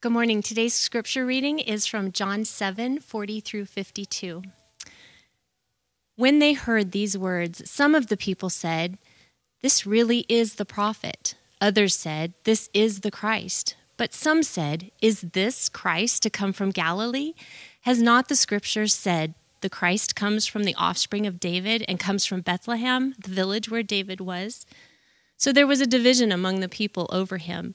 Good morning. Today's scripture reading is from John 7 40 through 52. When they heard these words, some of the people said, This really is the prophet. Others said, This is the Christ. But some said, Is this Christ to come from Galilee? Has not the scripture said, The Christ comes from the offspring of David and comes from Bethlehem, the village where David was? So there was a division among the people over him.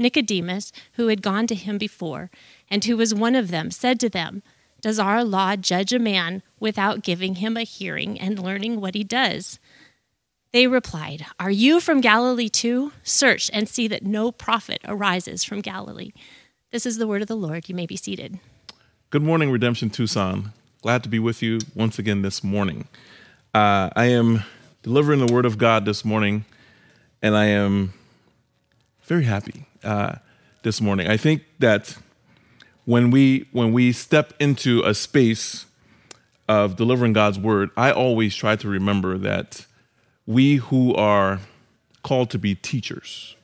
Nicodemus, who had gone to him before, and who was one of them, said to them, Does our law judge a man without giving him a hearing and learning what he does? They replied, Are you from Galilee too? Search and see that no prophet arises from Galilee. This is the word of the Lord. You may be seated. Good morning, Redemption Tucson. Glad to be with you once again this morning. Uh, I am delivering the word of God this morning, and I am very happy uh, this morning. I think that when we when we step into a space of delivering God's word, I always try to remember that we who are called to be teachers,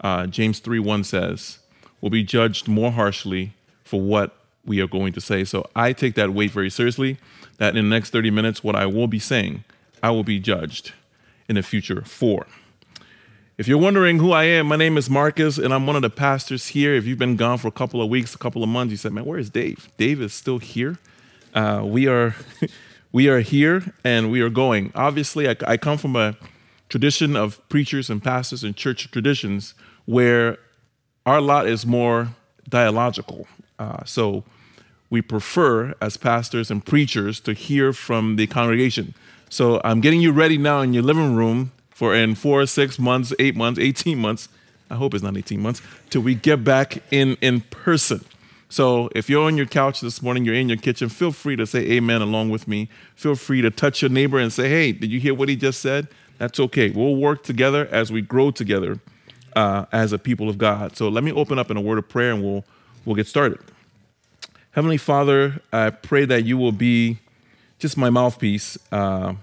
uh, James three one says, will be judged more harshly for what we are going to say. So I take that weight very seriously. That in the next thirty minutes, what I will be saying, I will be judged in the future for. If you're wondering who I am, my name is Marcus, and I'm one of the pastors here. If you've been gone for a couple of weeks, a couple of months, you said, "Man, where is Dave?" Dave is still here. Uh, we are, we are here, and we are going. Obviously, I, I come from a tradition of preachers and pastors and church traditions where our lot is more dialogical. Uh, so we prefer, as pastors and preachers, to hear from the congregation. So I'm getting you ready now in your living room for in four, six months, eight months, 18 months. I hope it's not 18 months till we get back in in person. So if you're on your couch this morning, you're in your kitchen, feel free to say amen along with me. Feel free to touch your neighbor and say, hey, did you hear what he just said? That's okay. We'll work together as we grow together uh, as a people of God. So let me open up in a word of prayer and we'll, we'll get started. Heavenly Father, I pray that you will be just my mouthpiece. Uh,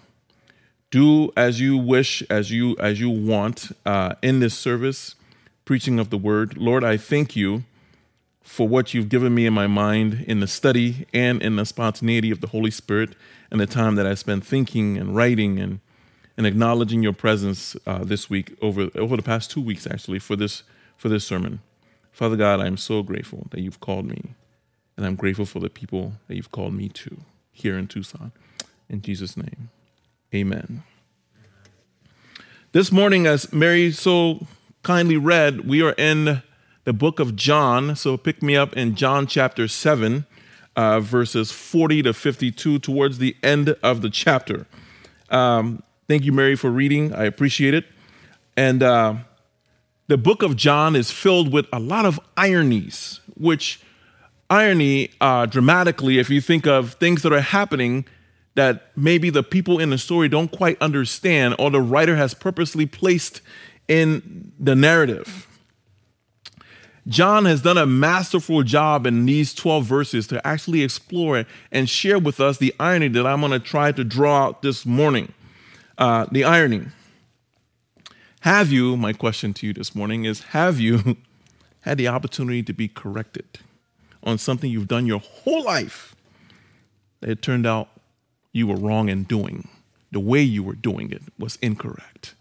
do as you wish, as you as you want uh, in this service, preaching of the word. Lord, I thank you for what you've given me in my mind in the study and in the spontaneity of the Holy Spirit and the time that I spent thinking and writing and and acknowledging your presence uh, this week over over the past two weeks actually for this for this sermon. Father God, I am so grateful that you've called me, and I'm grateful for the people that you've called me to here in Tucson. In Jesus' name. Amen. This morning, as Mary so kindly read, we are in the book of John. So pick me up in John chapter 7, uh, verses 40 to 52, towards the end of the chapter. Um, thank you, Mary, for reading. I appreciate it. And uh, the book of John is filled with a lot of ironies, which irony uh, dramatically, if you think of things that are happening that maybe the people in the story don't quite understand or the writer has purposely placed in the narrative. John has done a masterful job in these 12 verses to actually explore and share with us the irony that I'm going to try to draw out this morning. Uh, the irony. Have you, my question to you this morning is Have you had the opportunity to be corrected on something you've done your whole life that it turned out you were wrong in doing. The way you were doing it was incorrect.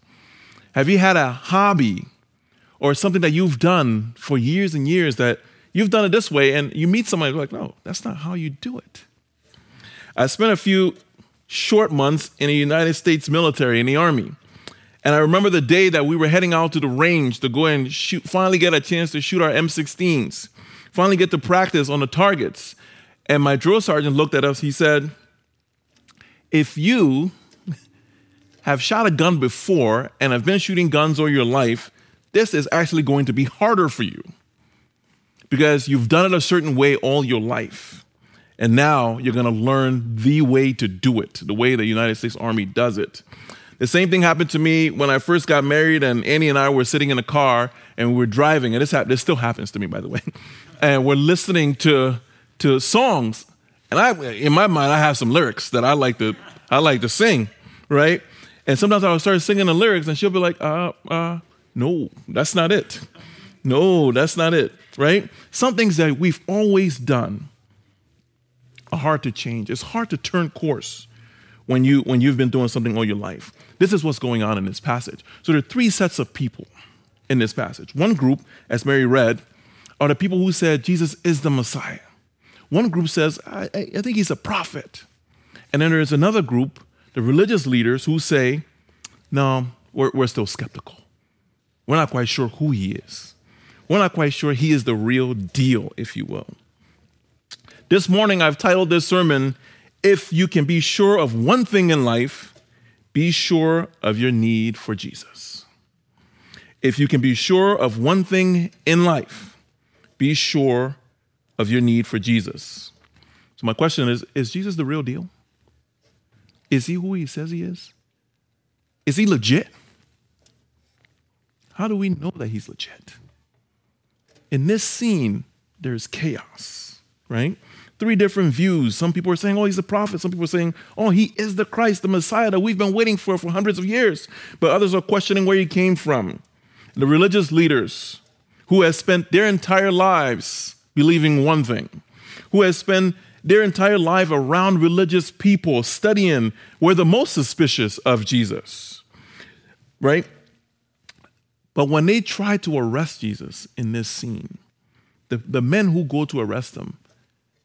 Have you had a hobby or something that you've done for years and years that you've done it this way and you meet somebody like, no, that's not how you do it? I spent a few short months in the United States military, in the Army. And I remember the day that we were heading out to the range to go and shoot, finally get a chance to shoot our M16s, finally get to practice on the targets. And my drill sergeant looked at us, he said, if you have shot a gun before and have been shooting guns all your life, this is actually going to be harder for you because you've done it a certain way all your life. And now you're going to learn the way to do it, the way the United States Army does it. The same thing happened to me when I first got married, and Annie and I were sitting in a car and we were driving, and this, this still happens to me, by the way. And we're listening to, to songs, and I, in my mind, I have some lyrics that I like to, I like to sing, right? And sometimes I would start singing the lyrics, and she'll be like, uh, uh, no, that's not it. No, that's not it, right? Some things that we've always done are hard to change. It's hard to turn course when, you, when you've been doing something all your life. This is what's going on in this passage. So there are three sets of people in this passage. One group, as Mary read, are the people who said Jesus is the Messiah. One group says, I, I think he's a prophet. And then there's another group, the religious leaders, who say, no, we're, we're still skeptical. We're not quite sure who he is. We're not quite sure he is the real deal, if you will. This morning, I've titled this sermon, If You Can Be Sure of One Thing in Life, Be Sure of Your Need for Jesus. If you can be sure of one thing in life, be sure of your need for Jesus. So, my question is Is Jesus the real deal? Is he who he says he is? Is he legit? How do we know that he's legit? In this scene, there's chaos, right? Three different views. Some people are saying, oh, he's a prophet. Some people are saying, oh, he is the Christ, the Messiah that we've been waiting for for hundreds of years. But others are questioning where he came from. The religious leaders who have spent their entire lives believing one thing, who has spent their entire life around religious people, studying, were the most suspicious of Jesus, right? But when they try to arrest Jesus in this scene, the, the men who go to arrest him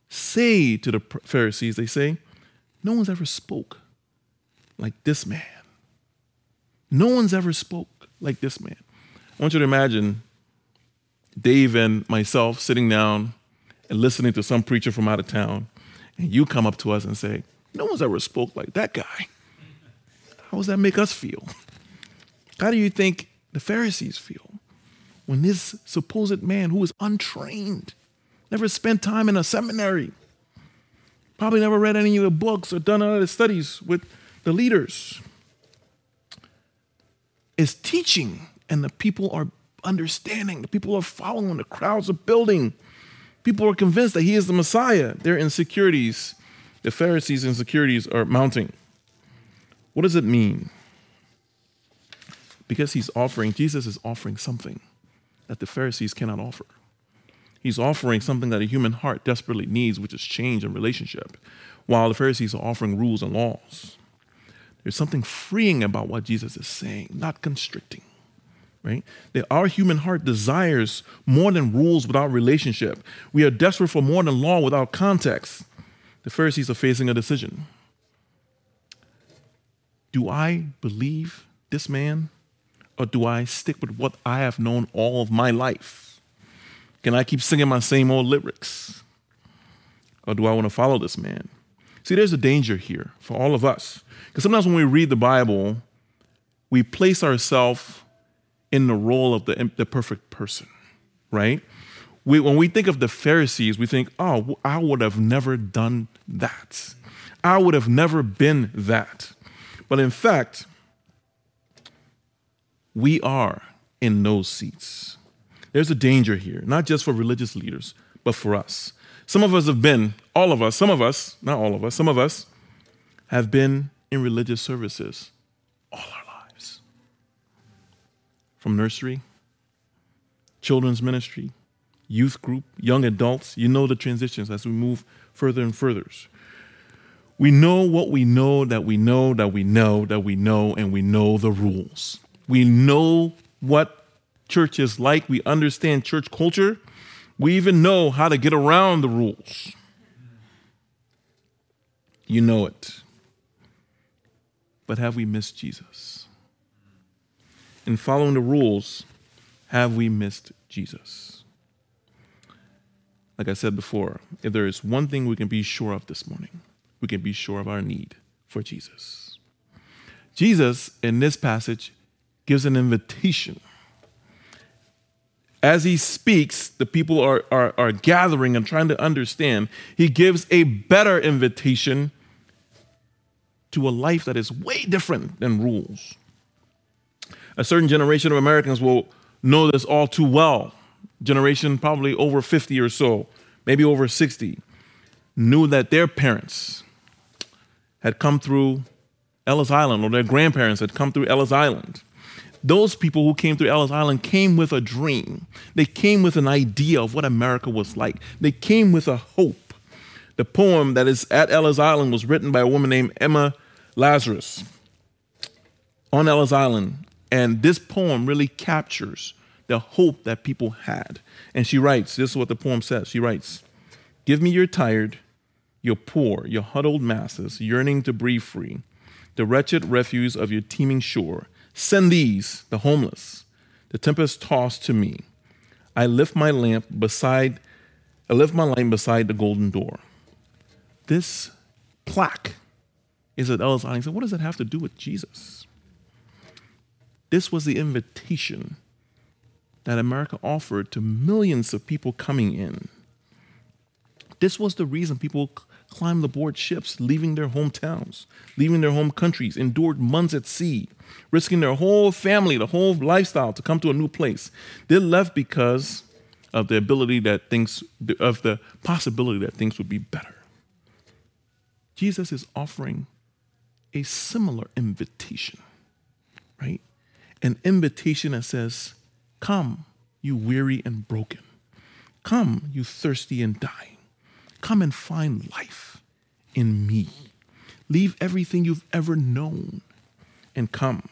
say to the Pharisees, they say, No one's ever spoke like this man. No one's ever spoke like this man. I want you to imagine Dave and myself sitting down and listening to some preacher from out of town, and you come up to us and say, No one's ever spoke like that guy. How does that make us feel? How do you think the Pharisees feel when this supposed man who is untrained, never spent time in a seminary, probably never read any of the books or done any other studies with the leaders, is teaching and the people are understanding, the people are following, the crowds are building. People are convinced that he is the Messiah. Their insecurities, the Pharisees' insecurities are mounting. What does it mean? Because he's offering, Jesus is offering something that the Pharisees cannot offer. He's offering something that a human heart desperately needs, which is change and relationship, while the Pharisees are offering rules and laws. There's something freeing about what Jesus is saying, not constricting. Right? That our human heart desires more than rules without relationship. We are desperate for more than law without context. The Pharisees are facing a decision. Do I believe this man or do I stick with what I have known all of my life? Can I keep singing my same old lyrics? Or do I want to follow this man? See, there's a danger here for all of us. Because sometimes when we read the Bible, we place ourselves in the role of the, the perfect person, right? We, when we think of the Pharisees, we think, oh, I would have never done that. I would have never been that. But in fact, we are in those seats. There's a danger here, not just for religious leaders, but for us. Some of us have been, all of us, some of us, not all of us, some of us have been in religious services all our. From nursery, children's ministry, youth group, young adults, you know the transitions as we move further and further. We know what we know that we know that we know that we know, and we know the rules. We know what church is like. We understand church culture. We even know how to get around the rules. You know it. But have we missed Jesus? In following the rules, have we missed Jesus? Like I said before, if there is one thing we can be sure of this morning, we can be sure of our need for Jesus. Jesus, in this passage, gives an invitation. as he speaks, the people are, are, are gathering and trying to understand. He gives a better invitation to a life that is way different than rules. A certain generation of Americans will know this all too well. Generation probably over 50 or so, maybe over 60, knew that their parents had come through Ellis Island or their grandparents had come through Ellis Island. Those people who came through Ellis Island came with a dream. They came with an idea of what America was like. They came with a hope. The poem that is at Ellis Island was written by a woman named Emma Lazarus on Ellis Island. And this poem really captures the hope that people had. And she writes this is what the poem says. She writes, Give me your tired, your poor, your huddled masses yearning to breathe free, the wretched refuse of your teeming shore. Send these, the homeless, the tempest tossed to me. I lift my lamp beside, I lift my lamp beside the golden door. This plaque is at Ellis Island. So what does it have to do with Jesus? This was the invitation that America offered to millions of people coming in. This was the reason people climbed aboard ships, leaving their hometowns, leaving their home countries, endured months at sea, risking their whole family, the whole lifestyle to come to a new place. They left because of the ability that things, of the possibility that things would be better. Jesus is offering a similar invitation, right? An invitation that says, Come, you weary and broken. Come, you thirsty and dying. Come and find life in me. Leave everything you've ever known and come.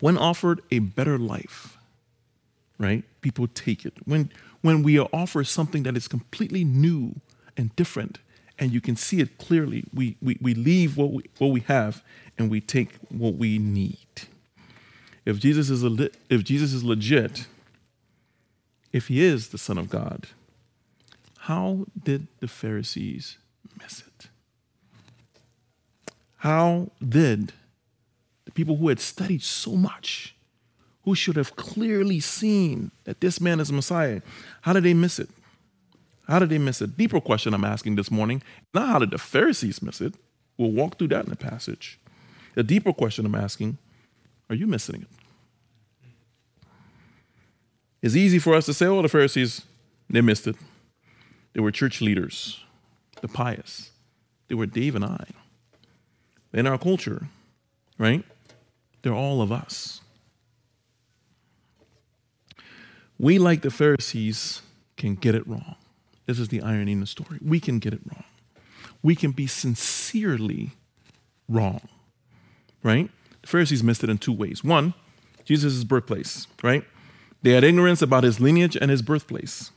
When offered a better life, right, people take it. When, when we are offered something that is completely new and different, and you can see it clearly. We, we, we leave what we, what we have and we take what we need. If Jesus, is if Jesus is legit, if he is the Son of God, how did the Pharisees miss it? How did the people who had studied so much, who should have clearly seen that this man is Messiah, how did they miss it? How did they miss it? Deeper question I'm asking this morning. Not how did the Pharisees miss it? We'll walk through that in the passage. The deeper question I'm asking are you missing it? It's easy for us to say, oh, the Pharisees, they missed it. They were church leaders, the pious. They were Dave and I. In our culture, right? They're all of us. We, like the Pharisees, can get it wrong. This is the irony in the story. We can get it wrong. We can be sincerely wrong, right? The Pharisees missed it in two ways. One, Jesus' birthplace, right? They had ignorance about his lineage and his birthplace,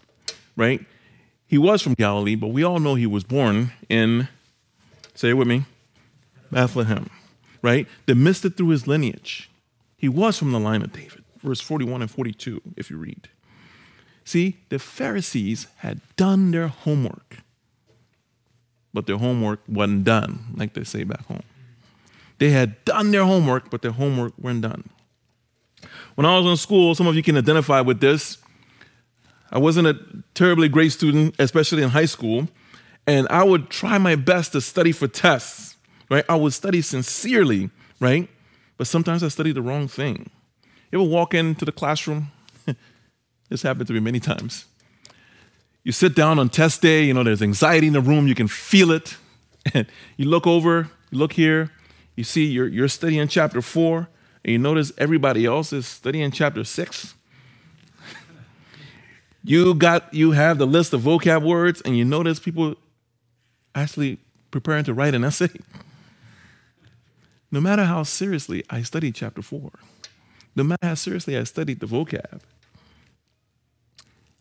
right? He was from Galilee, but we all know he was born in, say it with me, Bethlehem, right? They missed it through his lineage. He was from the line of David, verse 41 and 42, if you read. See, the Pharisees had done their homework, but their homework wasn't done, like they say back home. They had done their homework, but their homework wasn't done. When I was in school, some of you can identify with this. I wasn't a terribly great student, especially in high school, and I would try my best to study for tests, right? I would study sincerely, right? But sometimes I studied the wrong thing. You ever walk into the classroom this happened to me many times. You sit down on test day, you know, there's anxiety in the room, you can feel it. And you look over, you look here, you see you're, you're studying chapter four, and you notice everybody else is studying chapter six. you got you have the list of vocab words, and you notice people actually preparing to write an essay. No matter how seriously I studied chapter four, no matter how seriously I studied the vocab,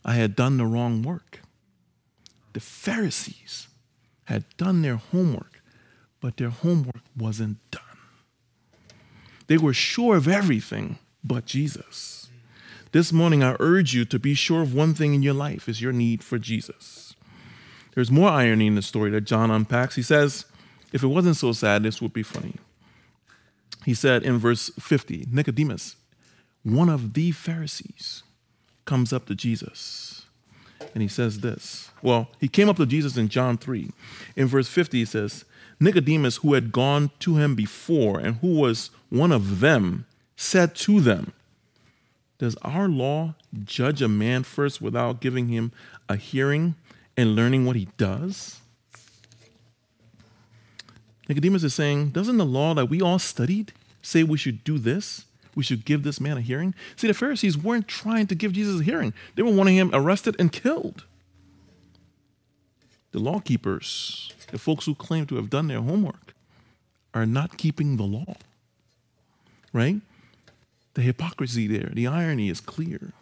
I had done the wrong work. The Pharisees had done their homework, but their homework wasn't done. They were sure of everything but Jesus. This morning, I urge you to be sure of one thing in your life is your need for Jesus. There's more irony in the story that John unpacks. He says, if it wasn't so sad, this would be funny. He said in verse 50 Nicodemus, one of the Pharisees, comes up to Jesus and he says this. Well, he came up to Jesus in John 3. In verse 50, he says, Nicodemus, who had gone to him before and who was one of them, said to them, Does our law judge a man first without giving him a hearing and learning what he does? Nicodemus is saying, Doesn't the law that we all studied say we should do this? We should give this man a hearing? See, the Pharisees weren't trying to give Jesus a hearing, they were wanting him arrested and killed. The law keepers, the folks who claim to have done their homework, are not keeping the law. Right? The hypocrisy there, the irony is clear.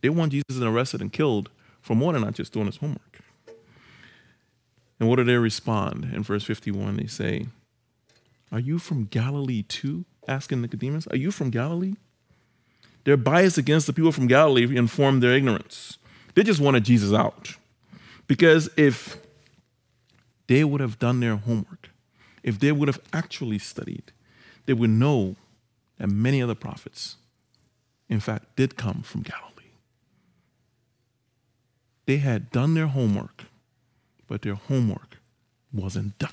They want Jesus arrested and killed for more than not just doing his homework. And what do they respond? In verse 51, they say, Are you from Galilee too? Asking Nicodemus, Are you from Galilee? Their bias against the people from Galilee informed their ignorance. They just wanted Jesus out. Because if they would have done their homework, if they would have actually studied, they would know that many other prophets, in fact, did come from Galilee. They had done their homework but their homework wasn't done.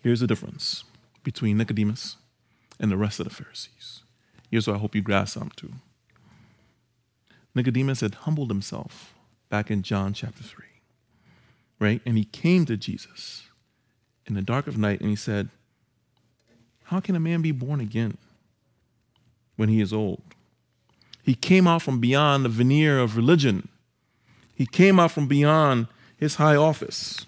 Here's the difference between Nicodemus and the rest of the Pharisees. Here's what I hope you grasp onto. Nicodemus had humbled himself back in John chapter 3, right? And he came to Jesus in the dark of night and he said, How can a man be born again when he is old? He came out from beyond the veneer of religion he came out from beyond his high office.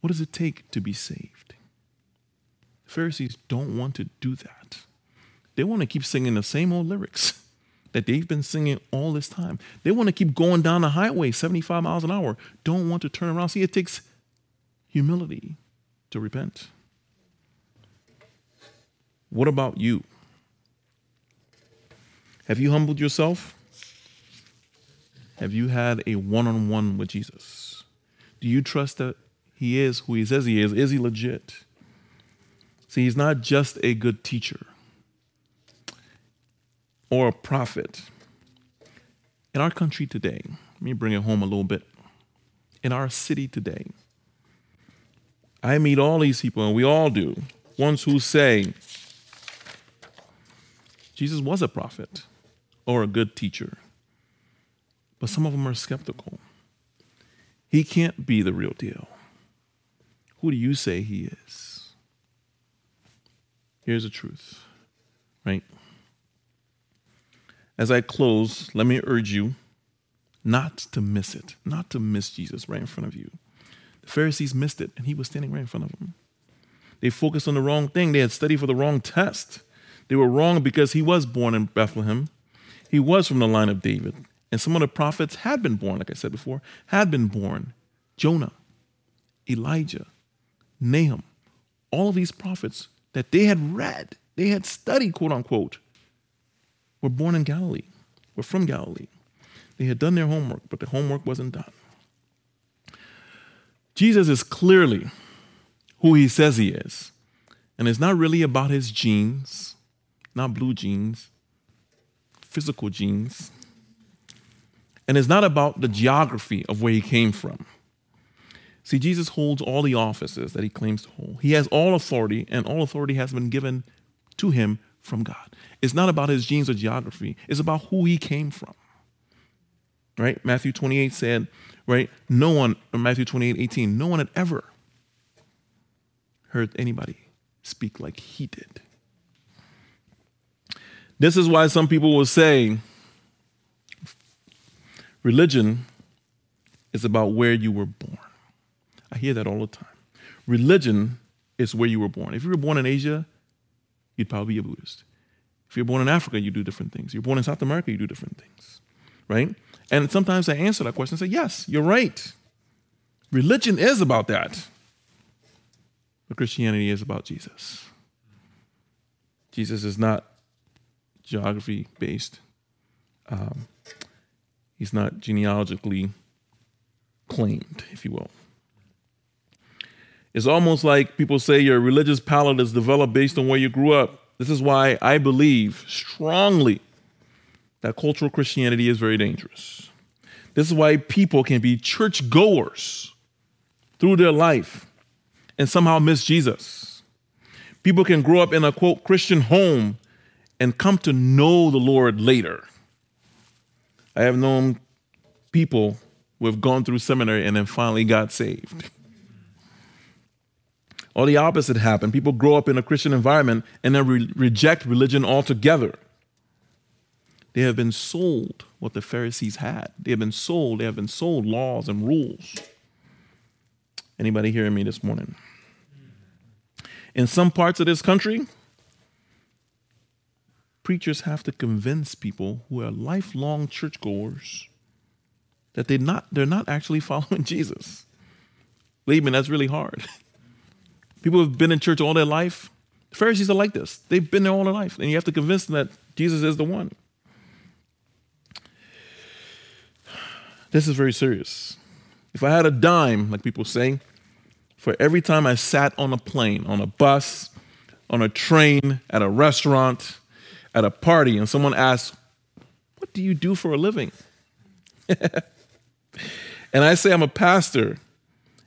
What does it take to be saved? The Pharisees don't want to do that. They want to keep singing the same old lyrics that they've been singing all this time. They want to keep going down the highway 75 miles an hour, don't want to turn around. See, it takes humility to repent. What about you? Have you humbled yourself? Have you had a one on one with Jesus? Do you trust that He is who He says He is? Is He legit? See, He's not just a good teacher or a prophet. In our country today, let me bring it home a little bit. In our city today, I meet all these people, and we all do, ones who say, Jesus was a prophet or a good teacher. But some of them are skeptical. He can't be the real deal. Who do you say he is? Here's the truth, right? As I close, let me urge you not to miss it, not to miss Jesus right in front of you. The Pharisees missed it, and he was standing right in front of them. They focused on the wrong thing. They had studied for the wrong test. They were wrong because he was born in Bethlehem, he was from the line of David. And some of the prophets had been born, like I said before, had been born. Jonah, Elijah, Nahum, all of these prophets that they had read, they had studied, quote unquote, were born in Galilee, were from Galilee. They had done their homework, but the homework wasn't done. Jesus is clearly who he says he is. And it's not really about his genes, not blue jeans, physical genes. And it's not about the geography of where he came from. See, Jesus holds all the offices that he claims to hold. He has all authority, and all authority has been given to him from God. It's not about his genes or geography, it's about who he came from. Right? Matthew 28 said, right? No one, Matthew 28 18, no one had ever heard anybody speak like he did. This is why some people will say religion is about where you were born. I hear that all the time. Religion is where you were born. If you were born in Asia, you'd probably be a Buddhist. If you're born in Africa, you do different things. You're born in South America, you do different things. Right? And sometimes I answer that question and say, yes, you're right. Religion is about that. But Christianity is about Jesus. Jesus is not geography based. Um, he's not genealogically claimed, if you will. It's almost like people say your religious palate is developed based on where you grew up. This is why I believe strongly that cultural Christianity is very dangerous. This is why people can be church goers through their life and somehow miss Jesus. People can grow up in a quote Christian home and come to know the Lord later. I have known people who have gone through seminary and then finally got saved. Or the opposite happened. People grow up in a Christian environment and then re- reject religion altogether. They have been sold what the Pharisees had. They have been sold, they have been sold laws and rules. Anybody hearing me this morning? In some parts of this country, preachers have to convince people who are lifelong churchgoers that they're not, they're not actually following Jesus. Believe me, that's really hard. People have been in church all their life. The Pharisees are like this. They've been there all their life, and you have to convince them that Jesus is the one. This is very serious. If I had a dime, like people say, for every time I sat on a plane, on a bus, on a train, at a restaurant, at a party, and someone asks, What do you do for a living? and I say, I'm a pastor.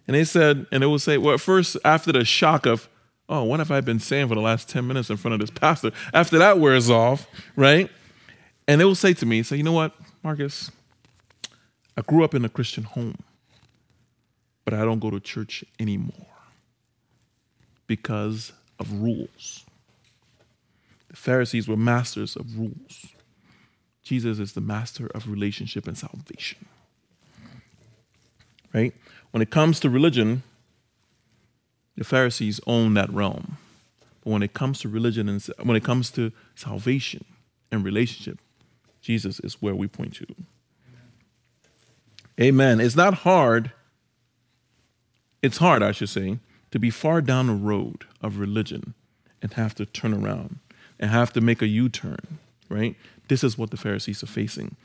And they said, and it would say, well, at first, after the shock of, oh, what have I been saying for the last 10 minutes in front of this pastor? After that wears off, right? And they will say to me, say, you know what, Marcus, I grew up in a Christian home, but I don't go to church anymore because of rules. The Pharisees were masters of rules. Jesus is the master of relationship and salvation. Right? When it comes to religion, the Pharisees own that realm. But when it comes to religion and when it comes to salvation and relationship, Jesus is where we point to. Amen. It's not hard. It's hard, I should say, to be far down the road of religion and have to turn around and have to make a U turn, right? This is what the Pharisees are facing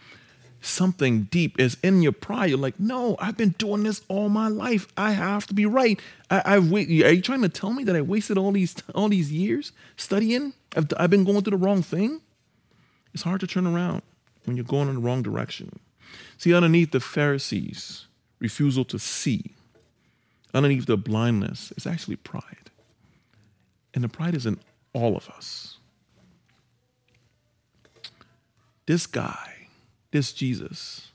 something deep is in your pride. You're like, no, I've been doing this all my life. I have to be right. I, I've wait. Are you trying to tell me that I wasted all these all these years studying? I've, I've been going through the wrong thing. It's hard to turn around when you're going in the wrong direction. See, underneath the Pharisees' refusal to see, underneath the blindness, is actually pride, and the pride is in all of us. This guy this Jesus,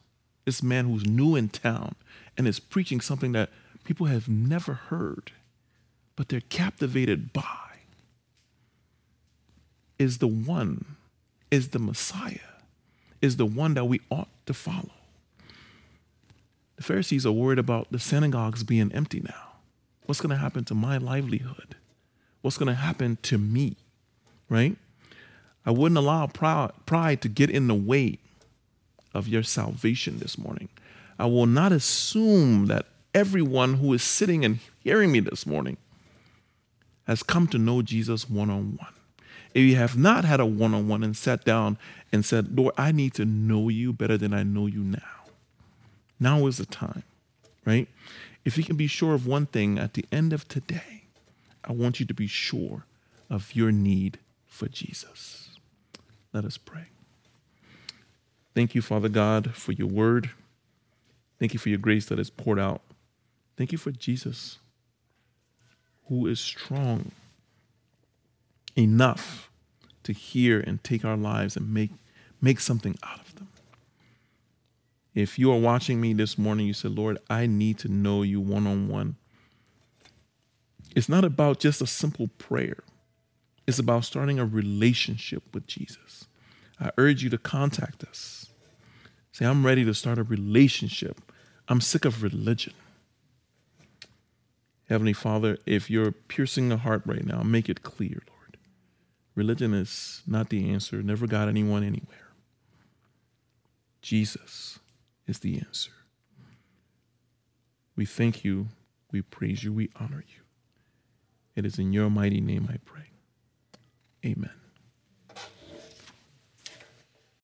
this man who's new in town and is preaching something that people have never heard, but they're captivated by, is the one, is the Messiah, is the one that we ought to follow. The Pharisees are worried about the synagogues being empty now. What's going to happen to my livelihood? What's going to happen to me? Right? I wouldn't allow pride to get in the way of your salvation this morning. I will not assume that everyone who is sitting and hearing me this morning has come to know Jesus one on one. If you have not had a one on one and sat down and said, Lord, I need to know you better than I know you now, now is the time, right? If you can be sure of one thing at the end of today, I want you to be sure of your need for Jesus. Let us pray. Thank you, Father God, for your word. Thank you for your grace that is poured out. Thank you for Jesus, who is strong enough to hear and take our lives and make, make something out of them. If you are watching me this morning, you said, Lord, I need to know you one on one. It's not about just a simple prayer, it's about starting a relationship with Jesus. I urge you to contact us. Say, I'm ready to start a relationship. I'm sick of religion. Heavenly Father, if you're piercing the heart right now, make it clear, Lord. Religion is not the answer, never got anyone anywhere. Jesus is the answer. We thank you, we praise you, we honor you. It is in your mighty name I pray. Amen.